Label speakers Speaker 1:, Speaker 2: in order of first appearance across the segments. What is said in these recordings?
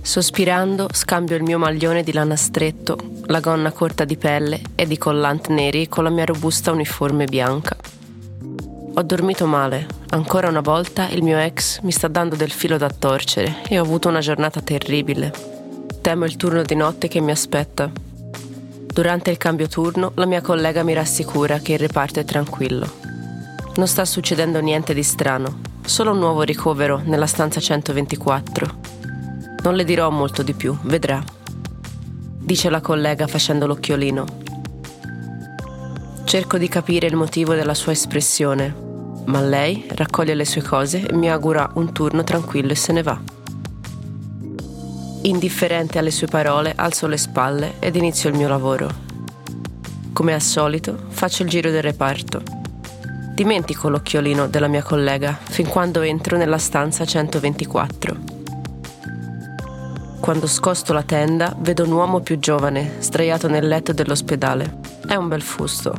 Speaker 1: Sospirando, scambio il mio maglione di lana stretto, la gonna corta di pelle e di collant neri con la mia robusta uniforme bianca. Ho dormito male. Ancora una volta il mio ex mi sta dando del filo da torcere e ho avuto una giornata terribile. Temo il turno di notte che mi aspetta. Durante il cambio turno la mia collega mi rassicura che il reparto è tranquillo. Non sta succedendo niente di strano, solo un nuovo ricovero nella stanza 124. Non le dirò molto di più, vedrà. Dice la collega facendo l'occhiolino. Cerco di capire il motivo della sua espressione, ma lei raccoglie le sue cose e mi augura un turno tranquillo e se ne va. Indifferente alle sue parole, alzo le spalle ed inizio il mio lavoro. Come al solito, faccio il giro del reparto. Dimentico l'occhiolino della mia collega fin quando entro nella stanza 124. Quando scosto la tenda, vedo un uomo più giovane, sdraiato nel letto dell'ospedale. È un bel fusto.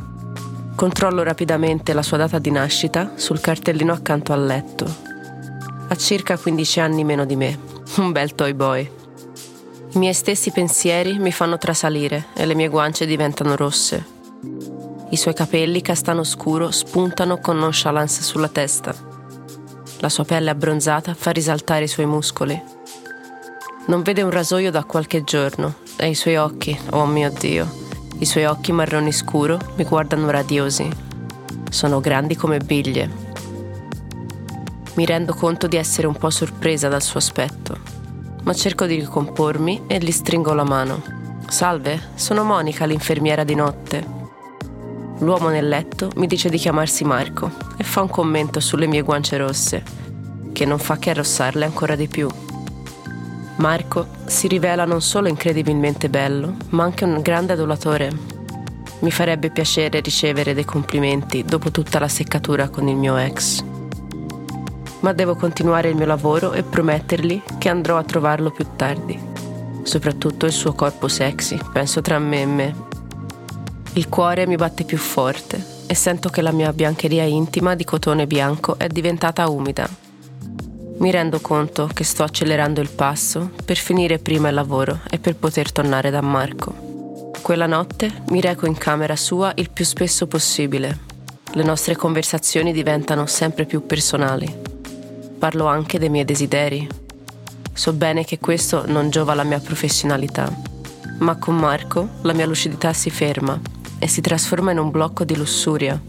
Speaker 1: Controllo rapidamente la sua data di nascita sul cartellino accanto al letto. Ha circa 15 anni meno di me. Un bel toy boy. I miei stessi pensieri mi fanno trasalire e le mie guance diventano rosse. I suoi capelli castano scuro spuntano con nonchalance sulla testa. La sua pelle abbronzata fa risaltare i suoi muscoli. Non vede un rasoio da qualche giorno e i suoi occhi, oh mio Dio, i suoi occhi marroni scuro mi guardano radiosi. Sono grandi come biglie. Mi rendo conto di essere un po' sorpresa dal suo aspetto ma cerco di ricompormi e gli stringo la mano. Salve, sono Monica, l'infermiera di notte. L'uomo nel letto mi dice di chiamarsi Marco e fa un commento sulle mie guance rosse, che non fa che arrossarle ancora di più. Marco si rivela non solo incredibilmente bello, ma anche un grande adulatore. Mi farebbe piacere ricevere dei complimenti dopo tutta la seccatura con il mio ex ma devo continuare il mio lavoro e promettergli che andrò a trovarlo più tardi. Soprattutto il suo corpo sexy, penso tra me e me. Il cuore mi batte più forte e sento che la mia biancheria intima di cotone bianco è diventata umida. Mi rendo conto che sto accelerando il passo per finire prima il lavoro e per poter tornare da Marco. Quella notte mi reco in camera sua il più spesso possibile. Le nostre conversazioni diventano sempre più personali parlo anche dei miei desideri. So bene che questo non giova alla mia professionalità, ma con Marco la mia lucidità si ferma e si trasforma in un blocco di lussuria.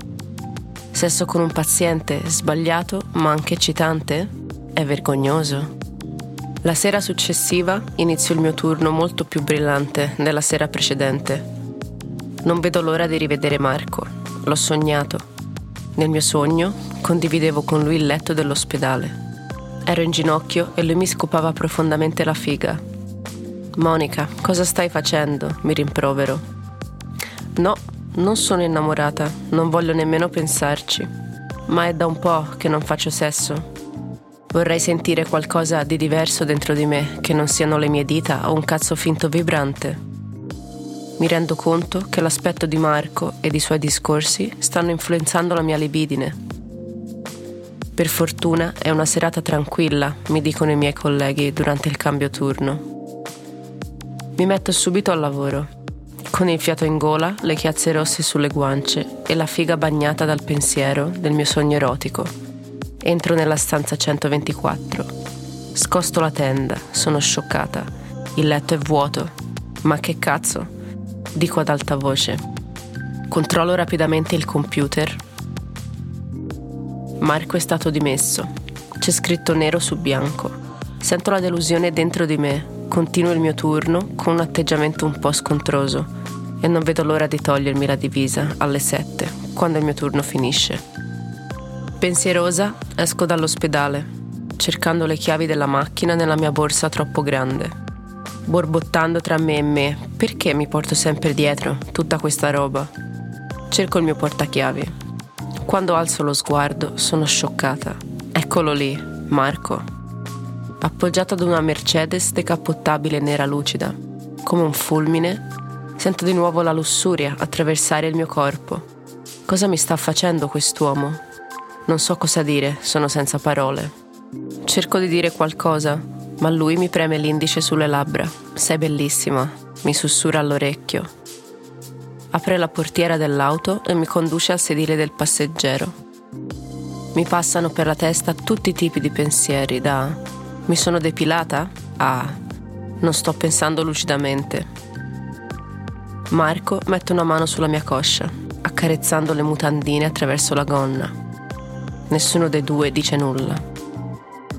Speaker 1: Sesso con un paziente sbagliato ma anche eccitante è vergognoso. La sera successiva inizio il mio turno molto più brillante della sera precedente. Non vedo l'ora di rivedere Marco. L'ho sognato nel mio sogno condividevo con lui il letto dell'ospedale. Ero in ginocchio e lui mi scopava profondamente la figa. Monica, cosa stai facendo? mi rimprovero. No, non sono innamorata, non voglio nemmeno pensarci. Ma è da un po' che non faccio sesso. Vorrei sentire qualcosa di diverso dentro di me, che non siano le mie dita o un cazzo finto vibrante mi rendo conto che l'aspetto di Marco ed i suoi discorsi stanno influenzando la mia libidine. Per fortuna è una serata tranquilla, mi dicono i miei colleghi durante il cambio turno. Mi metto subito al lavoro, con il fiato in gola, le chiazze rosse sulle guance e la figa bagnata dal pensiero del mio sogno erotico. Entro nella stanza 124. Scosto la tenda, sono scioccata. Il letto è vuoto. Ma che cazzo? dico ad alta voce. Controllo rapidamente il computer. Marco è stato dimesso. C'è scritto nero su bianco. Sento la delusione dentro di me. Continuo il mio turno con un atteggiamento un po' scontroso e non vedo l'ora di togliermi la divisa alle sette, quando il mio turno finisce. Pensierosa, esco dall'ospedale, cercando le chiavi della macchina nella mia borsa troppo grande borbottando tra me e me, perché mi porto sempre dietro tutta questa roba? Cerco il mio portachiavi. Quando alzo lo sguardo sono scioccata. Eccolo lì, Marco. Appoggiato ad una Mercedes decappottabile nera lucida. Come un fulmine, sento di nuovo la lussuria attraversare il mio corpo. Cosa mi sta facendo quest'uomo? Non so cosa dire, sono senza parole. Cerco di dire qualcosa, ma lui mi preme l'indice sulle labbra. Sei bellissima, mi sussurra all'orecchio. Apre la portiera dell'auto e mi conduce al sedile del passeggero. Mi passano per la testa tutti i tipi di pensieri, da mi sono depilata a non sto pensando lucidamente. Marco mette una mano sulla mia coscia, accarezzando le mutandine attraverso la gonna. Nessuno dei due dice nulla.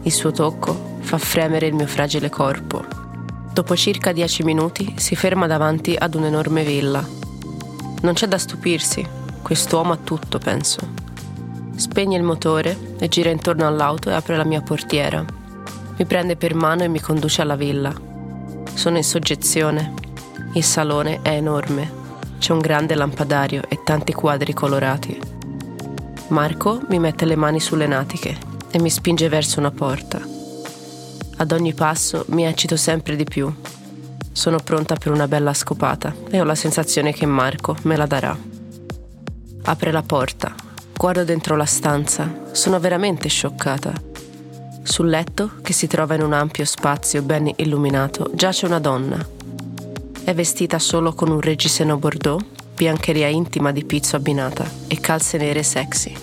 Speaker 1: Il suo tocco fa fremere il mio fragile corpo. Dopo circa dieci minuti si ferma davanti ad un'enorme villa. Non c'è da stupirsi, quest'uomo ha tutto, penso. Spegne il motore e gira intorno all'auto e apre la mia portiera. Mi prende per mano e mi conduce alla villa. Sono in soggezione. Il salone è enorme. C'è un grande lampadario e tanti quadri colorati. Marco mi mette le mani sulle natiche e mi spinge verso una porta. Ad ogni passo mi eccito sempre di più. Sono pronta per una bella scopata e ho la sensazione che Marco me la darà. Apre la porta, guardo dentro la stanza, sono veramente scioccata. Sul letto, che si trova in un ampio spazio ben illuminato, giace una donna. È vestita solo con un reggiseno bordeaux, biancheria intima di pizzo abbinata e calze nere sexy.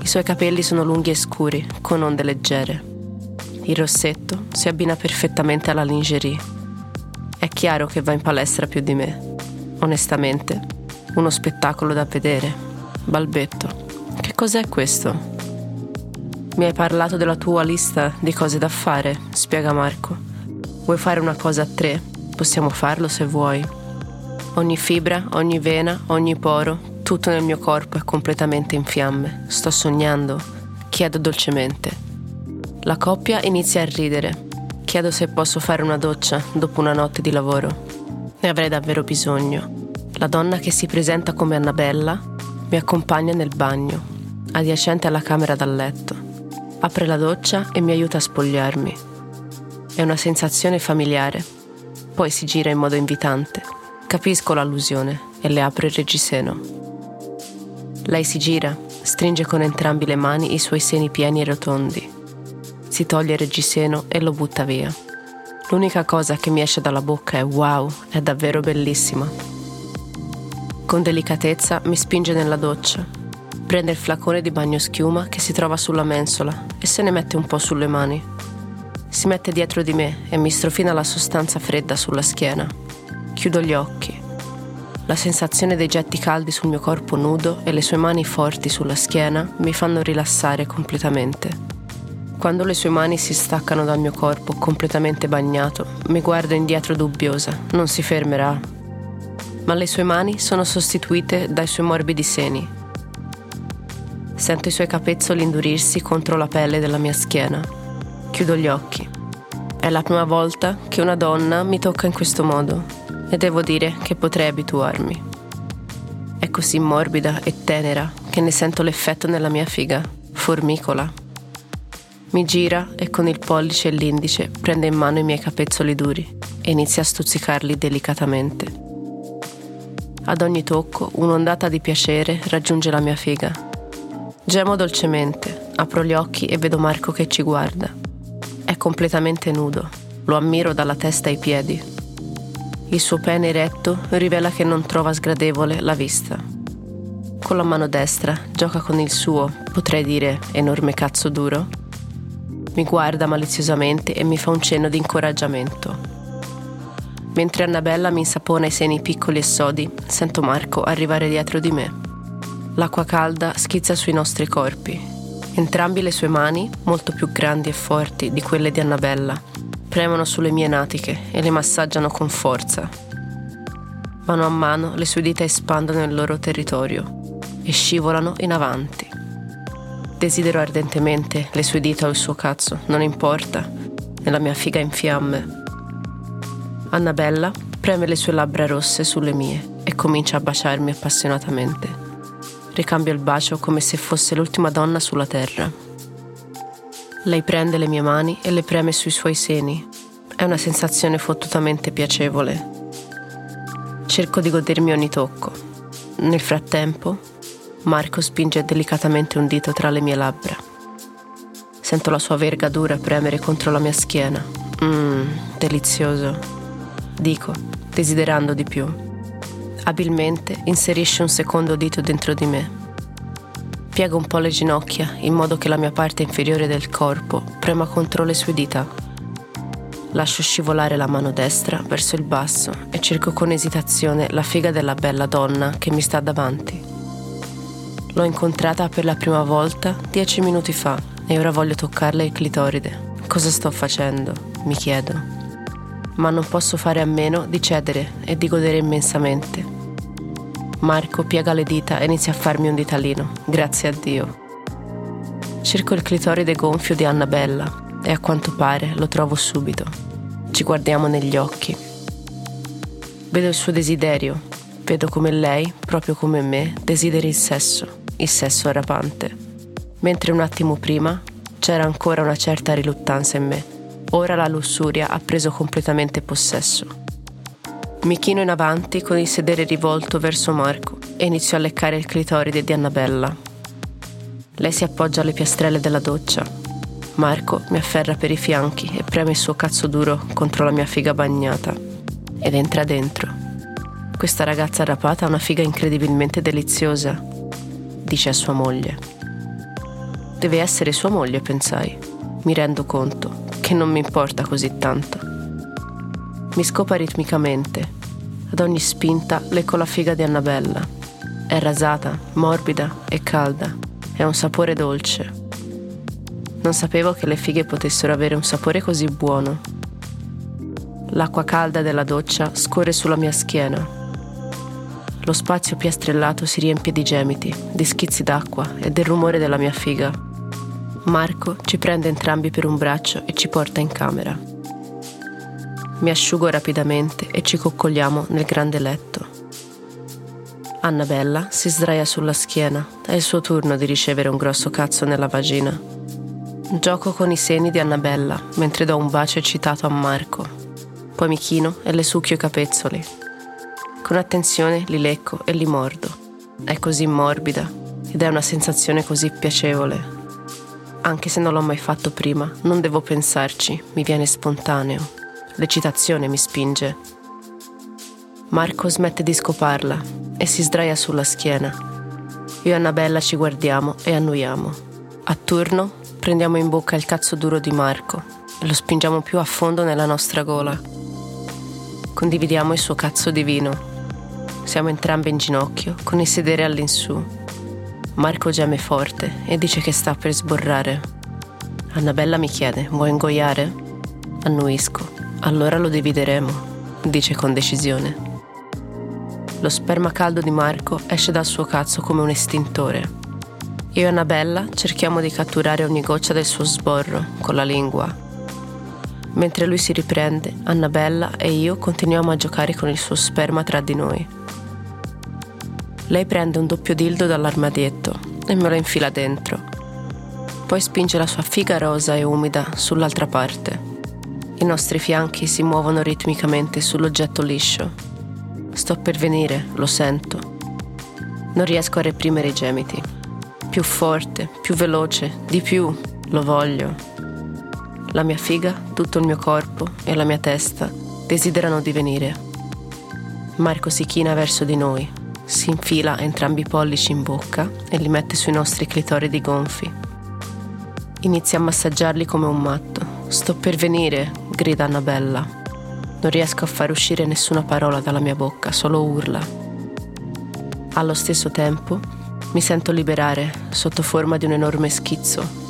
Speaker 1: I suoi capelli sono lunghi e scuri, con onde leggere. Il rossetto si abbina perfettamente alla lingerie. È chiaro che va in palestra più di me. Onestamente, uno spettacolo da vedere. Balbetto. Che cos'è questo? Mi hai parlato della tua lista di cose da fare, spiega Marco. Vuoi fare una cosa a tre? Possiamo farlo se vuoi. Ogni fibra, ogni vena, ogni poro, tutto nel mio corpo è completamente in fiamme. Sto sognando. Chiedo dolcemente. La coppia inizia a ridere. Chiedo se posso fare una doccia dopo una notte di lavoro. Ne avrei davvero bisogno. La donna che si presenta come Annabella mi accompagna nel bagno, adiacente alla camera da letto. Apre la doccia e mi aiuta a spogliarmi. È una sensazione familiare. Poi si gira in modo invitante. Capisco l'allusione e le apre il reggiseno. Lei si gira, stringe con entrambi le mani i suoi seni pieni e rotondi. Si toglie il reggiseno e lo butta via. L'unica cosa che mi esce dalla bocca è wow, è davvero bellissima. Con delicatezza mi spinge nella doccia. Prende il flacone di bagno schiuma che si trova sulla mensola e se ne mette un po' sulle mani. Si mette dietro di me e mi strofina la sostanza fredda sulla schiena. Chiudo gli occhi la sensazione dei getti caldi sul mio corpo nudo e le sue mani forti sulla schiena mi fanno rilassare completamente. Quando le sue mani si staccano dal mio corpo completamente bagnato, mi guardo indietro dubbiosa, non si fermerà. Ma le sue mani sono sostituite dai suoi morbidi seni. Sento i suoi capezzoli indurirsi contro la pelle della mia schiena. Chiudo gli occhi. È la prima volta che una donna mi tocca in questo modo e devo dire che potrei abituarmi. È così morbida e tenera che ne sento l'effetto nella mia figa, formicola. Mi gira e con il pollice e l'indice prende in mano i miei capezzoli duri e inizia a stuzzicarli delicatamente. Ad ogni tocco un'ondata di piacere raggiunge la mia figa. Gemo dolcemente, apro gli occhi e vedo Marco che ci guarda. Completamente nudo, lo ammiro dalla testa ai piedi il suo pene eretto rivela che non trova sgradevole la vista. Con la mano destra gioca con il suo, potrei dire, enorme cazzo duro. Mi guarda maliziosamente e mi fa un cenno di incoraggiamento. Mentre Annabella mi insapona i seni piccoli e sodi, sento Marco arrivare dietro di me. L'acqua calda schizza sui nostri corpi. Entrambi le sue mani, molto più grandi e forti di quelle di Annabella, premono sulle mie natiche e le massaggiano con forza. Mano a mano le sue dita espandono il loro territorio e scivolano in avanti. Desidero ardentemente le sue dita o il suo cazzo, non importa, e la mia figa in fiamme. Annabella preme le sue labbra rosse sulle mie e comincia a baciarmi appassionatamente. Ricambio il bacio come se fosse l'ultima donna sulla terra. Lei prende le mie mani e le preme sui suoi seni. È una sensazione fottutamente piacevole. Cerco di godermi ogni tocco. Nel frattempo, Marco spinge delicatamente un dito tra le mie labbra. Sento la sua vergadura premere contro la mia schiena. Mmm, delizioso. Dico, desiderando di più. Abilmente inserisce un secondo dito dentro di me. Piego un po' le ginocchia in modo che la mia parte inferiore del corpo prema contro le sue dita. Lascio scivolare la mano destra verso il basso e cerco con esitazione la figa della bella donna che mi sta davanti. L'ho incontrata per la prima volta dieci minuti fa e ora voglio toccarle il clitoride. Cosa sto facendo? Mi chiedo. Ma non posso fare a meno di cedere e di godere immensamente. Marco piega le dita e inizia a farmi un ditalino, grazie a Dio. Cerco il clitoride gonfio di Annabella e a quanto pare lo trovo subito. Ci guardiamo negli occhi. Vedo il suo desiderio, vedo come lei, proprio come me, desideri il sesso, il sesso rapante mentre un attimo prima c'era ancora una certa riluttanza in me. Ora la lussuria ha preso completamente possesso. Mi chino in avanti con il sedere rivolto verso Marco e inizio a leccare il clitoride di Annabella. Lei si appoggia alle piastrelle della doccia. Marco mi afferra per i fianchi e preme il suo cazzo duro contro la mia figa bagnata ed entra dentro. Questa ragazza rapata ha una figa incredibilmente deliziosa, dice a sua moglie. Deve essere sua moglie, pensai. Mi rendo conto che non mi importa così tanto. Mi scopa ritmicamente. Ad ogni spinta lecco la figa di Annabella. È rasata, morbida e calda. È un sapore dolce. Non sapevo che le fighe potessero avere un sapore così buono. L'acqua calda della doccia scorre sulla mia schiena. Lo spazio piastrellato si riempie di gemiti, di schizzi d'acqua e del rumore della mia figa. Marco ci prende entrambi per un braccio e ci porta in camera. Mi asciugo rapidamente e ci coccoliamo nel grande letto. Annabella si sdraia sulla schiena, è il suo turno di ricevere un grosso cazzo nella vagina. Gioco con i seni di Annabella mentre do un bacio eccitato a Marco. Poi mi chino e le succhio i capezzoli. Con attenzione li lecco e li mordo. È così morbida ed è una sensazione così piacevole anche se non l'ho mai fatto prima, non devo pensarci, mi viene spontaneo. L'eccitazione mi spinge. Marco smette di scoparla e si sdraia sulla schiena. Io e Annabella ci guardiamo e annuiamo. A turno prendiamo in bocca il cazzo duro di Marco e lo spingiamo più a fondo nella nostra gola. Condividiamo il suo cazzo di vino. Siamo entrambi in ginocchio, con il sedere all'insù Marco geme forte e dice che sta per sborrare. Annabella mi chiede, vuoi ingoiare? Annuisco. Allora lo divideremo, dice con decisione. Lo sperma caldo di Marco esce dal suo cazzo come un estintore. Io e Annabella cerchiamo di catturare ogni goccia del suo sborro con la lingua. Mentre lui si riprende, Annabella e io continuiamo a giocare con il suo sperma tra di noi. Lei prende un doppio dildo dall'armadietto e me lo infila dentro. Poi spinge la sua figa rosa e umida sull'altra parte. I nostri fianchi si muovono ritmicamente sull'oggetto liscio. Sto per venire, lo sento. Non riesco a reprimere i gemiti. Più forte, più veloce, di più, lo voglio. La mia figa, tutto il mio corpo e la mia testa desiderano di venire. Marco si china verso di noi, si infila entrambi i pollici in bocca e li mette sui nostri clitoridi gonfi. Inizia a massaggiarli come un matto. Sto per venire, grida Annabella. Non riesco a far uscire nessuna parola dalla mia bocca, solo urla. Allo stesso tempo mi sento liberare sotto forma di un enorme schizzo.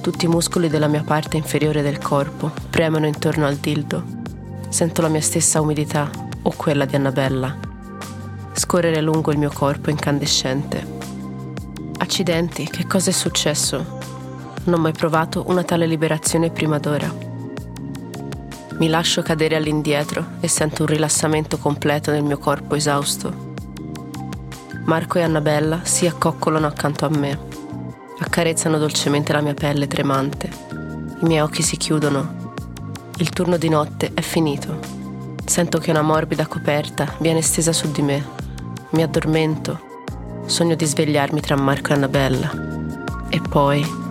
Speaker 1: Tutti i muscoli della mia parte inferiore del corpo premono intorno al dildo. Sento la mia stessa umidità o quella di Annabella scorrere lungo il mio corpo incandescente. Accidenti, che cosa è successo? Non ho mai provato una tale liberazione prima d'ora. Mi lascio cadere all'indietro e sento un rilassamento completo nel mio corpo esausto. Marco e Annabella si accoccolano accanto a me, accarezzano dolcemente la mia pelle tremante. I miei occhi si chiudono. Il turno di notte è finito. Sento che una morbida coperta viene stesa su di me mi addormento, sogno di svegliarmi tra Marco e Annabella. E poi